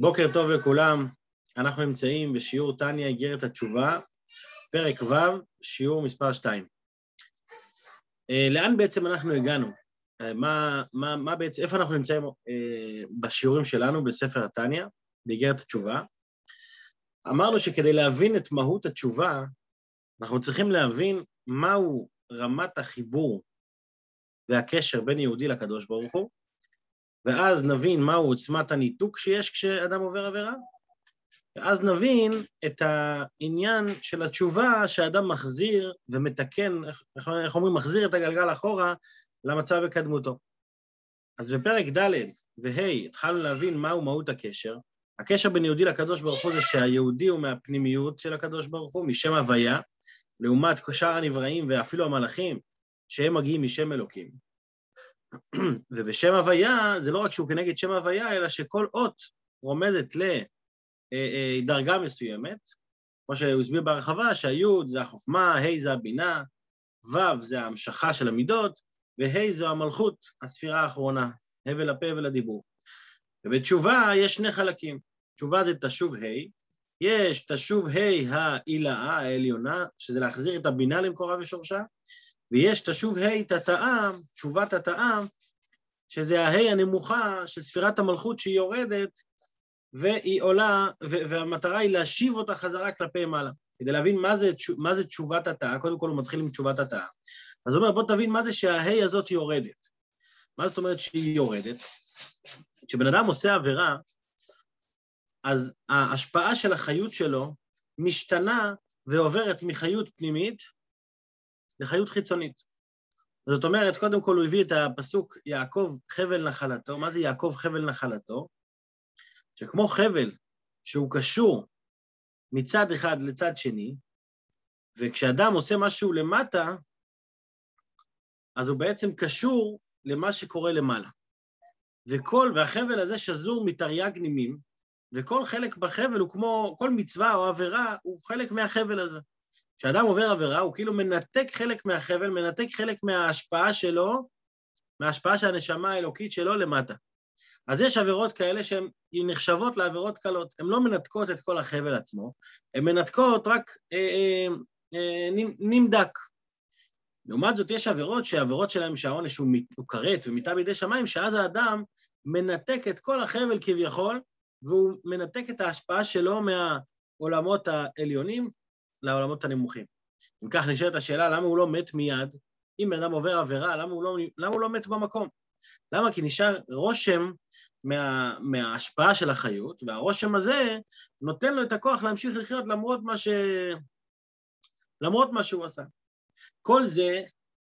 בוקר טוב לכולם, אנחנו נמצאים בשיעור טניה איגרת התשובה, פרק ו', שיעור מספר 2. אה, לאן בעצם אנחנו הגענו? אה, מה, מה, מה בעצם, איפה אנחנו נמצאים אה, בשיעורים שלנו בספר הטניה, באיגרת התשובה? אמרנו שכדי להבין את מהות התשובה, אנחנו צריכים להבין מהו רמת החיבור והקשר בין יהודי לקדוש ברוך הוא, ואז נבין מהו עוצמת הניתוק שיש כשאדם עובר עבירה, ואז נבין את העניין של התשובה שאדם מחזיר ומתקן, איך אומרים, מחזיר את הגלגל אחורה למצב וקדמותו. אז בפרק ד' וה' התחלנו להבין מהו מהות הקשר. הקשר בין יהודי לקדוש ברוך הוא זה שהיהודי הוא מהפנימיות של הקדוש ברוך הוא, משם הוויה, לעומת שאר הנבראים ואפילו המלאכים, שהם מגיעים משם אלוקים. ובשם הוויה, זה לא רק שהוא כנגד שם הוויה, אלא שכל אות רומזת לדרגה מסוימת, כמו שהוא הסביר בהרחבה, שהיוד זה החוכמה, ה' זה הבינה, ו' זה ההמשכה של המידות, וה' זו המלכות, הספירה האחרונה, הבל הפה ולדיבור. ובתשובה יש שני חלקים. תשובה זה תשוב ה', יש תשוב ה' העילאה העליונה, שזה להחזיר את הבינה למקורה ושורשה, ויש תשוב ה' תתאם, תשובת התאם, שזה הה' הנמוכה של ספירת המלכות שהיא יורדת והיא עולה, והמטרה היא להשיב אותה חזרה כלפי מעלה. כדי להבין מה זה, מה זה תשובת התאה, קודם כל הוא מתחיל עם תשובת התאה. אז הוא אומר, בוא תבין מה זה שהה' הזאת יורדת. מה זאת אומרת שהיא יורדת? כשבן אדם עושה עבירה, אז ההשפעה של החיות שלו משתנה ועוברת מחיות פנימית לחיות חיצונית. זאת אומרת, קודם כל הוא הביא את הפסוק יעקב חבל נחלתו. מה זה יעקב חבל נחלתו? שכמו חבל שהוא קשור מצד אחד לצד שני, וכשאדם עושה משהו למטה, אז הוא בעצם קשור למה שקורה למעלה. וכל, והחבל הזה שזור מתרי"ג נימים, וכל חלק בחבל הוא כמו, כל מצווה או עבירה הוא חלק מהחבל הזה. כשאדם עובר עבירה, הוא כאילו מנתק חלק מהחבל, מנתק חלק מההשפעה שלו, מההשפעה של הנשמה האלוקית שלו למטה. אז יש עבירות כאלה שהן נחשבות לעבירות קלות, הן לא מנתקות את כל החבל עצמו, הן מנתקות רק אה, אה, אה, נמדק. לעומת זאת, יש עבירות שהעבירות שלהן שהעונש הוא, כרת ומיטה בידי שמיים, שאז האדם מנתק את כל החבל כביכול, והוא מנתק את ההשפעה שלו מהעולמות העליונים לעולמות הנמוכים. אם כך נשאלת השאלה, למה הוא לא מת מיד? אם בן אדם עובר עבירה, למה הוא לא, למה הוא לא מת במקום? למה? כי נשאר רושם מה, מההשפעה של החיות, והרושם הזה נותן לו את הכוח להמשיך לחיות למרות מה, ש... למרות מה שהוא עשה. כל זה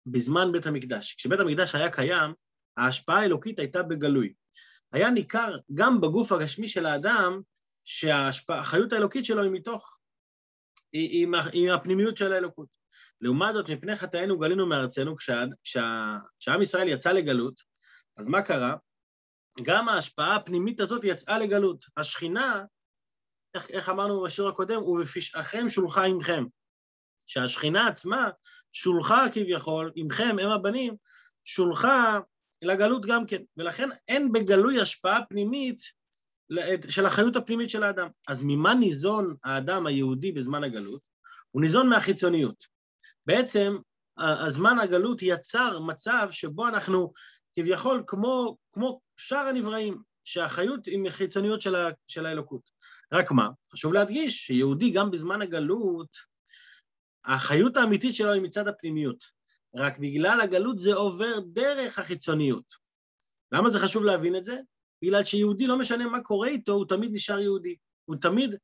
בזמן בית המקדש. כשבית המקדש היה קיים, ההשפעה האלוקית הייתה בגלוי. היה ניכר גם בגוף הגשמי של האדם שהחיות האלוקית שלו היא מתוך עם, עם הפנימיות של האלוקות. לעומת זאת, מפני חטאינו גלינו מארצנו, כשעם ישראל יצא לגלות, אז מה קרה? גם ההשפעה הפנימית הזאת יצאה לגלות. השכינה, איך, איך אמרנו בשיעור הקודם, ובפשעכם שולחה עמכם. שהשכינה עצמה שולחה כביכול, עמכם, הם הבנים, שולחה לגלות גם כן. ולכן אין בגלוי השפעה פנימית של החיות הפנימית של האדם. אז ממה ניזון האדם היהודי בזמן הגלות? הוא ניזון מהחיצוניות. בעצם הזמן הגלות יצר מצב שבו אנחנו כביכול כמו, כמו שאר הנבראים, שהחיות היא מחיצוניות של, ה, של האלוקות. רק מה, חשוב להדגיש שיהודי גם בזמן הגלות, החיות האמיתית שלו היא מצד הפנימיות. רק בגלל הגלות זה עובר דרך החיצוניות. למה זה חשוב להבין את זה? בגלל שיהודי, לא משנה מה קורה איתו, הוא תמיד נשאר יהודי. הוא תמיד,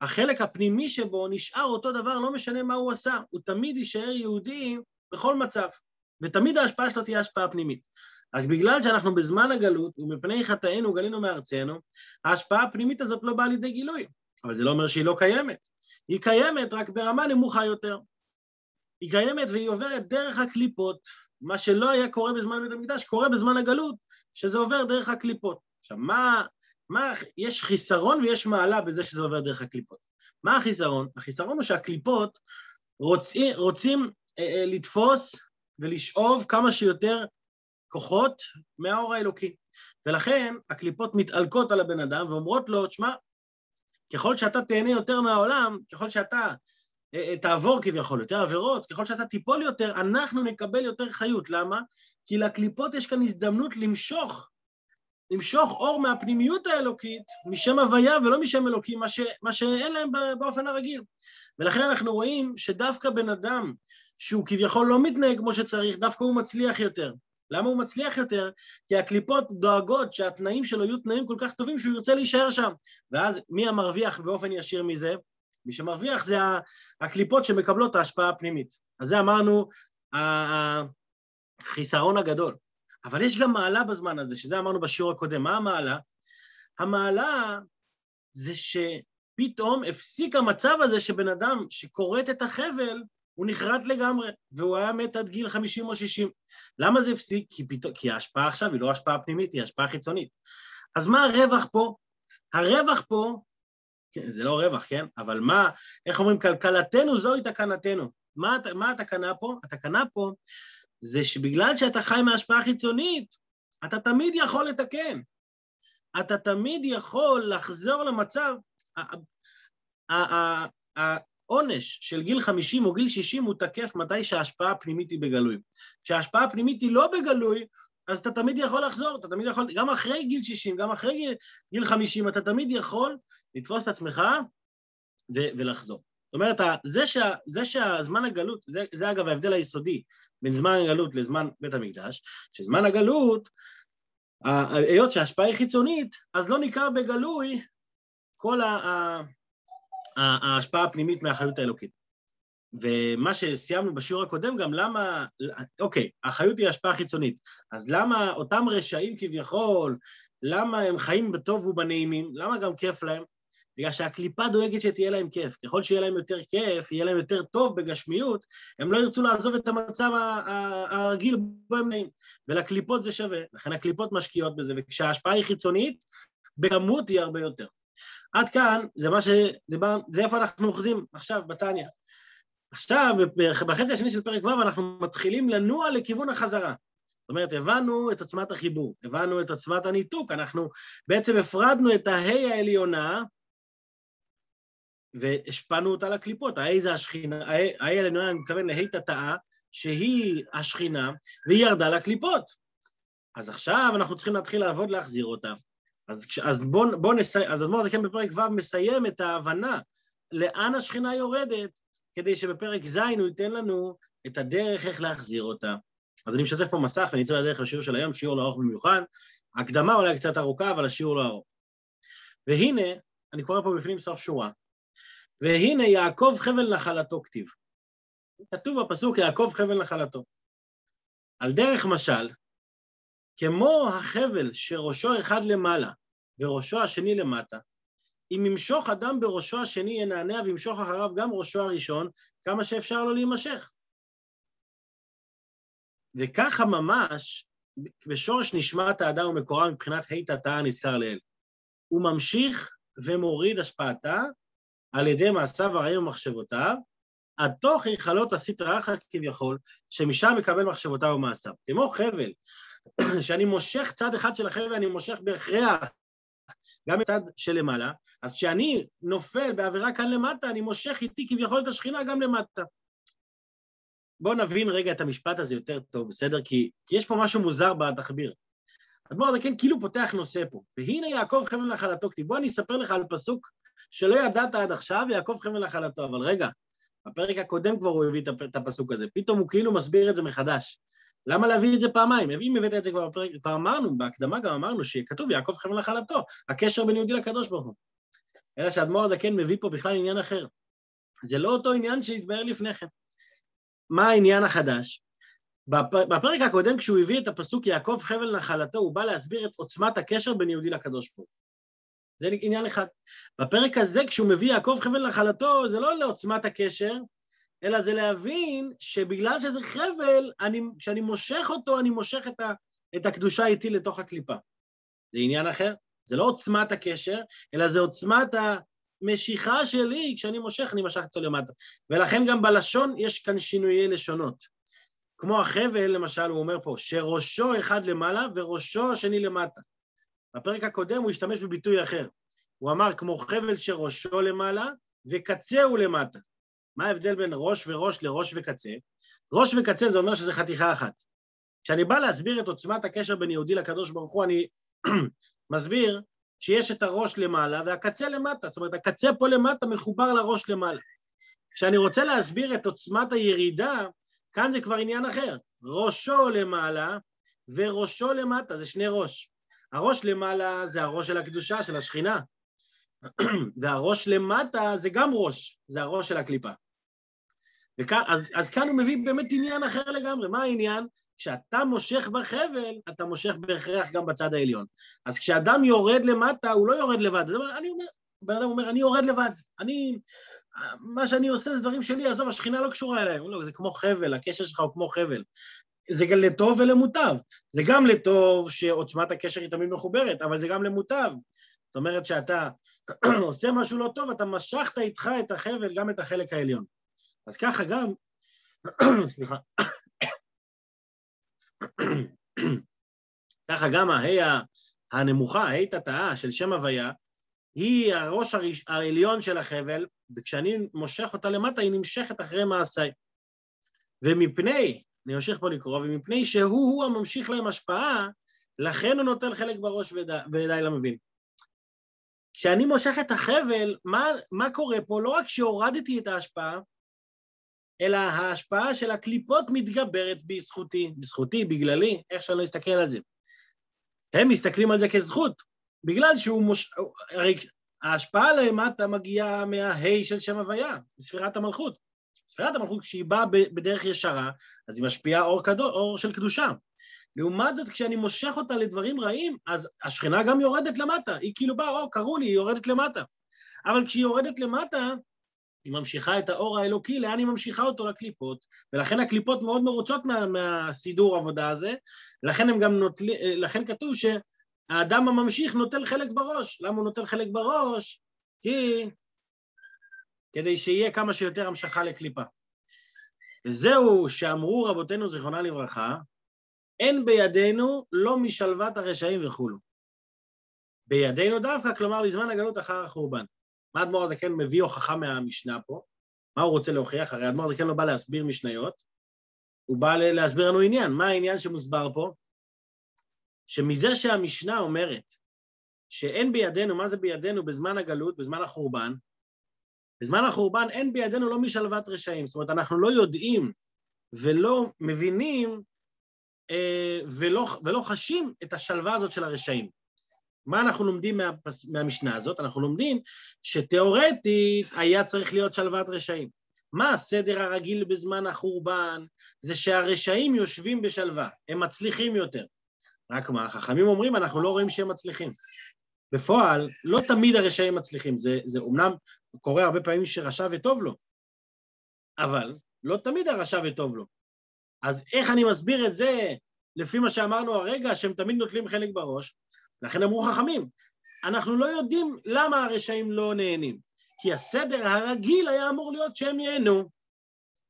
החלק הפנימי שבו נשאר אותו דבר, לא משנה מה הוא עשה. הוא תמיד יישאר יהודי בכל מצב, ותמיד ההשפעה שלו תהיה השפעה פנימית. רק בגלל שאנחנו בזמן הגלות, ומפני חטאינו גלינו מארצנו, ההשפעה הפנימית הזאת לא באה לידי גילוי. אבל זה לא אומר שהיא לא קיימת. היא קיימת רק ברמה נמוכה יותר. היא קיימת והיא עוברת דרך הקליפות, מה שלא היה קורה בזמן בית המקדש, קורה בזמן הגלות, שזה עובר דרך הקליפות. עכשיו, מה, מה, יש חיסרון ויש מעלה בזה שזה עובר דרך הקליפות. מה החיסרון? החיסרון הוא שהקליפות רוצים, רוצים אה, אה, לתפוס ולשאוב כמה שיותר כוחות מהאור האלוקי. ולכן הקליפות מתעלקות על הבן אדם ואומרות לו, תשמע, ככל שאתה תהנה יותר מהעולם, ככל שאתה תעבור כביכול יותר עבירות, ככל שאתה תיפול יותר, אנחנו נקבל יותר חיות. למה? כי לקליפות יש כאן הזדמנות למשוך, למשוך אור מהפנימיות האלוקית, משם הוויה ולא משם אלוקים, מה, ש, מה שאין להם באופן הרגיל. ולכן אנחנו רואים שדווקא בן אדם שהוא כביכול לא מתנהג כמו שצריך, דווקא הוא מצליח יותר. למה הוא מצליח יותר? כי הקליפות דואגות שהתנאים שלו יהיו תנאים כל כך טובים שהוא ירצה להישאר שם. ואז מי המרוויח באופן ישיר מזה? מי שמרוויח זה הקליפות שמקבלות את ההשפעה הפנימית. אז זה אמרנו החיסרון הגדול. אבל יש גם מעלה בזמן הזה, שזה אמרנו בשיעור הקודם. מה המעלה? המעלה זה שפתאום הפסיק המצב הזה שבן אדם שכורת את החבל, הוא נחרט לגמרי, והוא היה מת עד גיל 50 או 60. למה זה הפסיק? כי, פתאום, כי ההשפעה עכשיו היא לא השפעה פנימית, היא השפעה חיצונית. אז מה הרווח פה? הרווח פה, זה לא רווח, כן? אבל מה, איך אומרים, כלכלתנו זוהי תקנתנו. מה, מה התקנה פה? התקנה פה זה שבגלל שאתה חי מהשפעה חיצונית, אתה תמיד יכול לתקן. אתה תמיד יכול לחזור למצב, העונש של גיל 50 או גיל 60 הוא תקף מתי שההשפעה הפנימית היא בגלוי. כשההשפעה הפנימית היא לא בגלוי, אז אתה תמיד יכול לחזור, אתה תמיד יכול, גם אחרי גיל 60, גם אחרי גיל, גיל 50, אתה תמיד יכול לתפוס את עצמך ו- ולחזור. זאת אומרת, זה, שה, זה שהזמן הגלות, זה, זה אגב ההבדל היסודי בין זמן הגלות לזמן בית המקדש, שזמן הגלות, היות שההשפעה היא חיצונית, אז לא ניכר בגלוי כל ההשפעה הפנימית מהחיות האלוקית. ומה שסיימנו בשיעור הקודם גם, למה, אוקיי, החיות היא השפעה חיצונית, אז למה אותם רשעים כביכול, למה הם חיים בטוב ובנעימים, למה גם כיף להם? בגלל שהקליפה דואגת שתהיה להם כיף. ככל שיהיה להם יותר כיף, יהיה להם יותר טוב בגשמיות, הם לא ירצו לעזוב את המצב הרגיל בו הם נעים. ולקליפות זה שווה, לכן הקליפות משקיעות בזה, וכשההשפעה היא חיצונית, בכמות היא הרבה יותר. עד כאן זה מה שדיברנו, זה איפה אנחנו אוחזים עכשיו בתניא. עכשיו, בחצי השני של פרק ו' אנחנו מתחילים לנוע לכיוון החזרה. זאת אומרת, הבנו את עוצמת החיבור, הבנו את עוצמת הניתוק, אנחנו בעצם הפרדנו את ההי העליונה והשפענו אותה לקליפות. ההי זה השכינה, ההי העליונה, אני מתכוון להי תתאה, שהיא השכינה, והיא ירדה לקליפות. אז עכשיו אנחנו צריכים להתחיל לעבוד להחזיר אותה. אז, אז בואו בוא נסיים, אז אדמו"ר הזקן בפרק ו' מסיים את ההבנה לאן השכינה יורדת, כדי שבפרק ז' הוא ייתן לנו את הדרך איך להחזיר אותה. אז אני משתף פה מסך ואני אצא לדרך לשיעור של היום, שיעור לא ארוך במיוחד. ההקדמה אולי קצת ארוכה, אבל השיעור לא ארוך. והנה, אני קורא פה בפנים סוף שורה, והנה יעקב חבל נחלתו כתיב. כתוב בפסוק יעקב חבל נחלתו. על דרך משל, כמו החבל שראשו אחד למעלה וראשו השני למטה, אם ימשוך אדם בראשו השני ינענע וימשוך אחריו גם ראשו הראשון, כמה שאפשר לו להימשך. וככה ממש, בשורש נשמת האדם ומקורה מבחינת ה' תתא הנזכר לאל. הוא ממשיך ומוריד השפעתה על ידי מעשיו הרעים ומחשבותיו, עד תוך היכלות הסטרא אחא כביכול, שמשם מקבל מחשבותיו ומעשיו. כמו חבל, שאני מושך צד אחד של החבל, אני מושך בהכרח גם מצד שלמעלה, אז כשאני נופל בעבירה כאן למטה, אני מושך איתי כביכול את השכינה גם למטה. בואו נבין רגע את המשפט הזה יותר טוב, בסדר? כי, כי יש פה משהו מוזר בתחביר. אדמו"ר הזקן כאילו פותח נושא פה, והנה יעקב חבל נחלתו כתיב. בוא אני אספר לך על פסוק שלא ידעת עד עכשיו, יעקב חבל נחלתו, אבל רגע, בפרק הקודם כבר הוא הביא את הפסוק הזה, פתאום הוא כאילו מסביר את זה מחדש. למה להביא את זה פעמיים? אם הבאת את זה כבר בפרק, כבר אמרנו, בהקדמה גם אמרנו שכתוב יעקב חבל נחלתו, הקשר בין יהודי לקדוש ברוך הוא. אלא שהאדמו"ר הזה כן מביא פה בכלל עניין אחר. זה לא אותו עניין שהתבהר לפני כן. מה העניין החדש? בפרק הקודם כשהוא הביא את הפסוק יעקב חבל נחלתו, הוא בא להסביר את עוצמת הקשר בין יהודי לקדוש ברוך הוא. זה עניין אחד. בפרק הזה כשהוא מביא יעקב חבל נחלתו, זה לא לעוצמת הקשר, אלא זה להבין שבגלל שזה חבל, אני, כשאני מושך אותו, אני מושך את, ה, את הקדושה איתי לתוך הקליפה. זה עניין אחר. זה לא עוצמת הקשר, אלא זה עוצמת המשיכה שלי, כשאני מושך, אני משך אותו למטה. ולכן גם בלשון יש כאן שינויי לשונות. כמו החבל, למשל, הוא אומר פה, שראשו אחד למעלה וראשו השני למטה. בפרק הקודם הוא השתמש בביטוי אחר. הוא אמר כמו חבל שראשו למעלה וקצהו למטה. מה ההבדל בין ראש וראש לראש וקצה? ראש וקצה זה אומר שזה חתיכה אחת. כשאני בא להסביר את עוצמת הקשר בין יהודי לקדוש ברוך הוא, אני מסביר שיש את הראש למעלה והקצה למטה, זאת אומרת הקצה פה למטה מחובר לראש למעלה. כשאני רוצה להסביר את עוצמת הירידה, כאן זה כבר עניין אחר. ראשו למעלה וראשו למטה, זה שני ראש. הראש למעלה זה הראש של הקדושה, של השכינה, והראש למטה זה גם ראש, זה הראש של הקליפה. וכאן, אז, אז כאן הוא מביא באמת עניין אחר לגמרי. מה העניין? כשאתה מושך בחבל, אתה מושך בהכרח גם בצד העליון. אז כשאדם יורד למטה, הוא לא יורד לבד. זאת אומרת, אני אומר, בן אדם אומר, אני יורד לבד. אני, מה שאני עושה זה דברים שלי, עזוב, השכינה לא קשורה אליי. לא, זה כמו חבל, הקשר שלך הוא כמו חבל. זה גם לטוב ולמוטב. זה גם לטוב שעוצמת הקשר היא תמיד מחוברת, אבל זה גם למוטב. זאת אומרת שאתה עושה משהו לא טוב, אתה משכת איתך את החבל, גם את החלק העליון. אז ככה גם, סליחה, ככה גם ההי הנמוכה, ההי תתאה של שם הוויה, היא הראש הראש, העליון של החבל, וכשאני מושך אותה למטה, היא נמשכת אחרי מעשיי. ומפני, אני ממשיך פה לקרוא, ומפני שהוא-הוא הממשיך להם השפעה, לכן הוא נוטל חלק בראש וידי למבין. כשאני מושך את החבל, מה, מה קורה פה? לא רק שהורדתי את ההשפעה, אלא ההשפעה של הקליפות מתגברת בזכותי, בזכותי, בגללי, איך שאני לא אסתכל על זה. הם מסתכלים על זה כזכות, בגלל שהוא מוש... הרי ההשפעה למטה מגיעה מההי של שם הוויה, ספירת המלכות. ספירת המלכות, כשהיא באה בדרך ישרה, אז היא משפיעה אור, קדו, אור של קדושה. לעומת זאת, כשאני מושך אותה לדברים רעים, אז השכינה גם יורדת למטה. היא כאילו באה, או, קראו לי, היא יורדת למטה. אבל כשהיא יורדת למטה, היא ממשיכה את האור האלוקי, לאן היא ממשיכה אותו? לקליפות, ולכן הקליפות מאוד מרוצות מה, מהסידור עבודה הזה, לכן גם נוטלים, לכן כתוב שהאדם הממשיך נוטל חלק בראש. למה הוא נוטל חלק בראש? כי... כדי שיהיה כמה שיותר המשכה לקליפה. וזהו שאמרו רבותינו זיכרונה לברכה, אין בידינו לא משלוות הרשעים וכולו. בידינו דווקא, כלומר בזמן הגלות אחר החורבן. מה האדמו"ר הזה כן מביא הוכחה מהמשנה פה? מה הוא רוצה להוכיח? הרי האדמו"ר הזה כן לא בא להסביר משניות, הוא בא להסביר לנו עניין. מה העניין שמוסבר פה? שמזה שהמשנה אומרת שאין בידינו, מה זה בידינו בזמן הגלות, בזמן החורבן, בזמן החורבן אין בידינו לא משלוות רשעים. זאת אומרת, אנחנו לא יודעים ולא מבינים אה, ולא, ולא חשים את השלווה הזאת של הרשעים. מה אנחנו לומדים מה, מהמשנה הזאת? אנחנו לומדים שתאורטית היה צריך להיות שלוות רשעים. מה הסדר הרגיל בזמן החורבן? זה שהרשעים יושבים בשלווה, הם מצליחים יותר. רק מה, החכמים אומרים, אנחנו לא רואים שהם מצליחים. בפועל, לא תמיד הרשעים מצליחים, זה, זה אומנם קורה הרבה פעמים שרשע וטוב לו, אבל לא תמיד הרשע וטוב לו. אז איך אני מסביר את זה, לפי מה שאמרנו הרגע, שהם תמיד נוטלים חלק בראש? לכן אמרו חכמים, אנחנו לא יודעים למה הרשעים לא נהנים, כי הסדר הרגיל היה אמור להיות שהם ייהנו.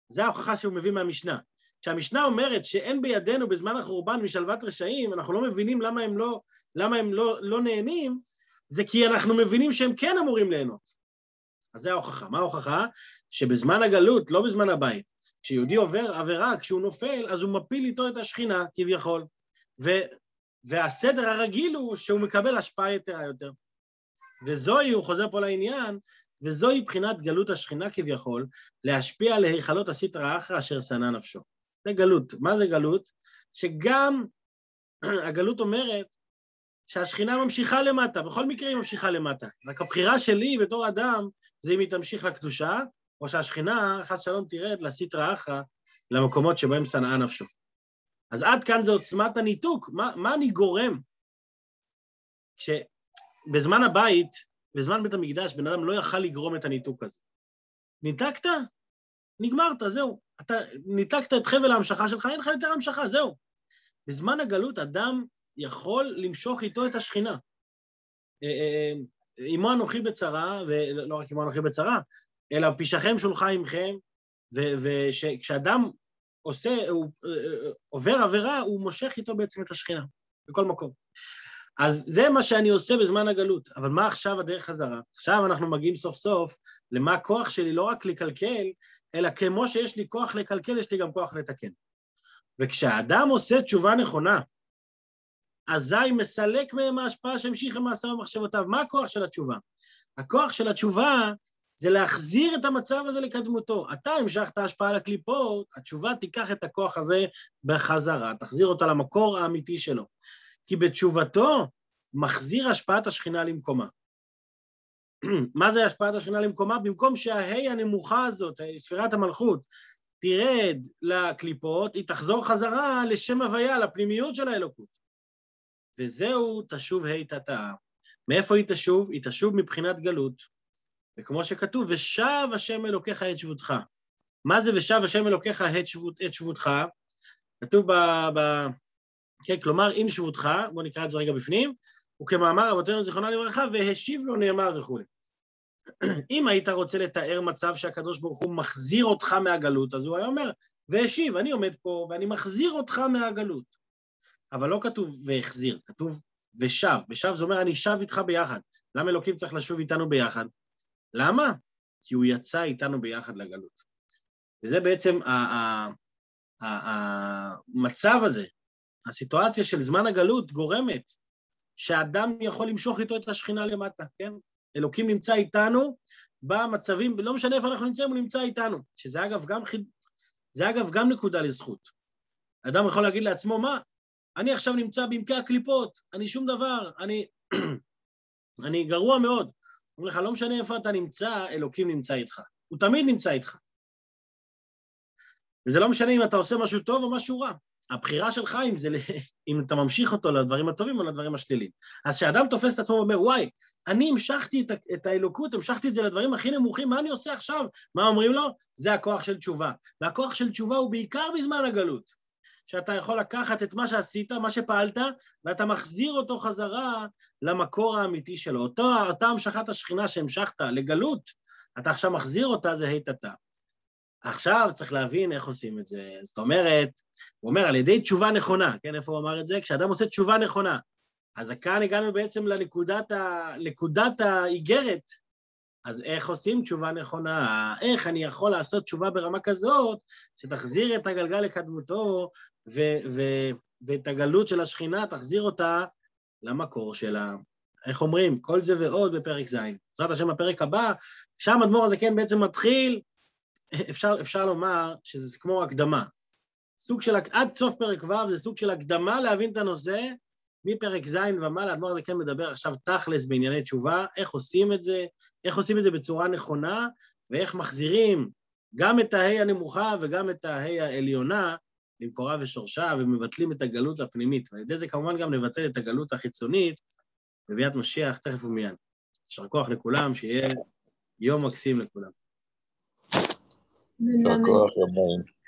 זו ההוכחה שהוא מביא מהמשנה. כשהמשנה אומרת שאין בידינו בזמן החורבן משלוות רשעים, אנחנו לא מבינים למה הם לא, למה הם לא, לא נהנים, זה כי אנחנו מבינים שהם כן אמורים ליהנות. אז זו ההוכחה. מה ההוכחה? שבזמן הגלות, לא בזמן הבית, כשיהודי עובר עבירה, כשהוא נופל, אז הוא מפיל איתו את השכינה, כביכול. ו, והסדר הרגיל הוא שהוא מקבל השפעה יתרה יותר. וזוהי, הוא חוזר פה לעניין, וזוהי בחינת גלות השכינה כביכול, להשפיע על היכלות הסיטרא אחרא אשר שנא נפשו. זה גלות. מה זה גלות? שגם הגלות אומרת שהשכינה ממשיכה למטה, בכל מקרה היא ממשיכה למטה. רק הבחירה שלי בתור אדם זה אם היא תמשיך לקדושה, או שהשכינה, חס שלום, תרד לסיטרא אחרא, למקומות שבהם שנאה נפשו. אז עד כאן זה עוצמת הניתוק, מה, מה אני גורם? כשבזמן הבית, בזמן בית המקדש, בן אדם לא יכל לגרום את הניתוק הזה. ניתקת? נגמרת, זהו. אתה ניתקת את חבל ההמשכה שלך, אין לך יותר המשכה, זהו. בזמן הגלות אדם יכול למשוך איתו את השכינה. עמו אה, אה, אנוכי בצרה, ולא רק עמו אנוכי בצרה, אלא פישכם שולחה עמכם, וכשאדם עושה, הוא עובר עבירה, הוא מושך איתו בעצם את השכינה, בכל מקום. אז זה מה שאני עושה בזמן הגלות, אבל מה עכשיו הדרך חזרה? עכשיו אנחנו מגיעים סוף סוף למה הכוח שלי לא רק לקלקל, אלא כמו שיש לי כוח לקלקל, יש לי גם כוח לתקן. וכשהאדם עושה תשובה נכונה, אזי מסלק מהם ההשפעה שהמשיך למעשה במחשבותיו. מה הכוח של התשובה? הכוח של התשובה זה להחזיר את המצב הזה לקדמותו. אתה המשכת השפעה לקליפות, התשובה תיקח את הכוח הזה בחזרה, תחזיר אותה למקור האמיתי שלו. כי בתשובתו מחזיר השפעת השכינה למקומה. מה זה השפעת השכינה למקומה? במקום שההי הנמוכה הזאת, ספירת המלכות, תרד לקליפות, היא תחזור חזרה לשם הוויה, לפנימיות של האלוקות. וזהו תשוב ה' תתאה. מאיפה היא תשוב? היא תשוב מבחינת גלות. וכמו שכתוב, ושב השם אלוקיך את שבותך. מה זה ושב השם אלוקיך את, שבות, את שבותך? כתוב ב... ב כן, כלומר, עם שבותך, בואו נקרא את זה רגע בפנים, וכמאמר רבותינו זיכרונה לברכה, והשיב לו נאמר וכולי. אם היית רוצה לתאר מצב שהקדוש ברוך הוא מחזיר אותך מהגלות, אז הוא היה אומר, והשיב, אני עומד פה ואני מחזיר אותך מהגלות. אבל לא כתוב והחזיר, כתוב ושב, ושב זה אומר אני שב איתך ביחד. למה אלוקים צריך לשוב איתנו ביחד? למה? כי הוא יצא איתנו ביחד לגלות. וזה בעצם המצב הזה, הסיטואציה של זמן הגלות גורמת שאדם יכול למשוך איתו את השכינה למטה, כן? אלוקים נמצא איתנו במצבים, לא משנה איפה אנחנו נמצאים, הוא נמצא איתנו, שזה אגב גם, זה אגב גם נקודה לזכות. אדם יכול להגיד לעצמו, מה, אני עכשיו נמצא בעמקי הקליפות, אני שום דבר, אני, אני גרוע מאוד. אומר לך, לא משנה איפה אתה נמצא, אלוקים נמצא איתך. הוא תמיד נמצא איתך. וזה לא משנה אם אתה עושה משהו טוב או משהו רע. הבחירה שלך אם, זה, אם אתה ממשיך אותו לדברים הטובים או לדברים השליליים. אז כשאדם תופס את עצמו ואומר, וואי, אני המשכתי את, את האלוקות, המשכתי את זה לדברים הכי נמוכים, מה אני עושה עכשיו? מה אומרים לו? זה הכוח של תשובה. והכוח של תשובה הוא בעיקר בזמן הגלות. שאתה יכול לקחת את מה שעשית, מה שפעלת, ואתה מחזיר אותו חזרה למקור האמיתי שלו. אותו, אותה המשכת השכינה שהמשכת לגלות, אתה עכשיו מחזיר אותה, זה היטתה. עכשיו צריך להבין איך עושים את זה. זאת אומרת, הוא אומר, על ידי תשובה נכונה, כן, איפה הוא אמר את זה? כשאדם עושה תשובה נכונה. אז כאן הגענו בעצם לנקודת האיגרת, אז איך עושים תשובה נכונה? איך אני יכול לעשות תשובה ברמה כזאת שתחזיר את הגלגל לקדמותו ו- ו- ואת הגלות של השכינה, תחזיר אותה למקור שלה. איך אומרים? כל זה ועוד בפרק ז'. בעזרת השם בפרק הבא, שם אדמו"ר הזה כן בעצם מתחיל, אפשר, אפשר לומר שזה כמו הקדמה. סוג של, עד סוף פרק ו' זה סוג של הקדמה להבין את הנושא, מפרק ז' ומעלה, אדמו"ר הזה כן מדבר עכשיו תכלס בענייני תשובה, איך עושים את זה, איך עושים את זה בצורה נכונה, ואיך מחזירים גם את ההי הנמוכה וגם את ההי העליונה למקורה ושורשה, ומבטלים את הגלות הפנימית. ועל ידי זה כמובן גם נבטל את הגלות החיצונית, בביאת משיח תכף ומיד. יישר כוח לכולם, שיהיה יום מקסים לכולם. יישר כוח, רביים.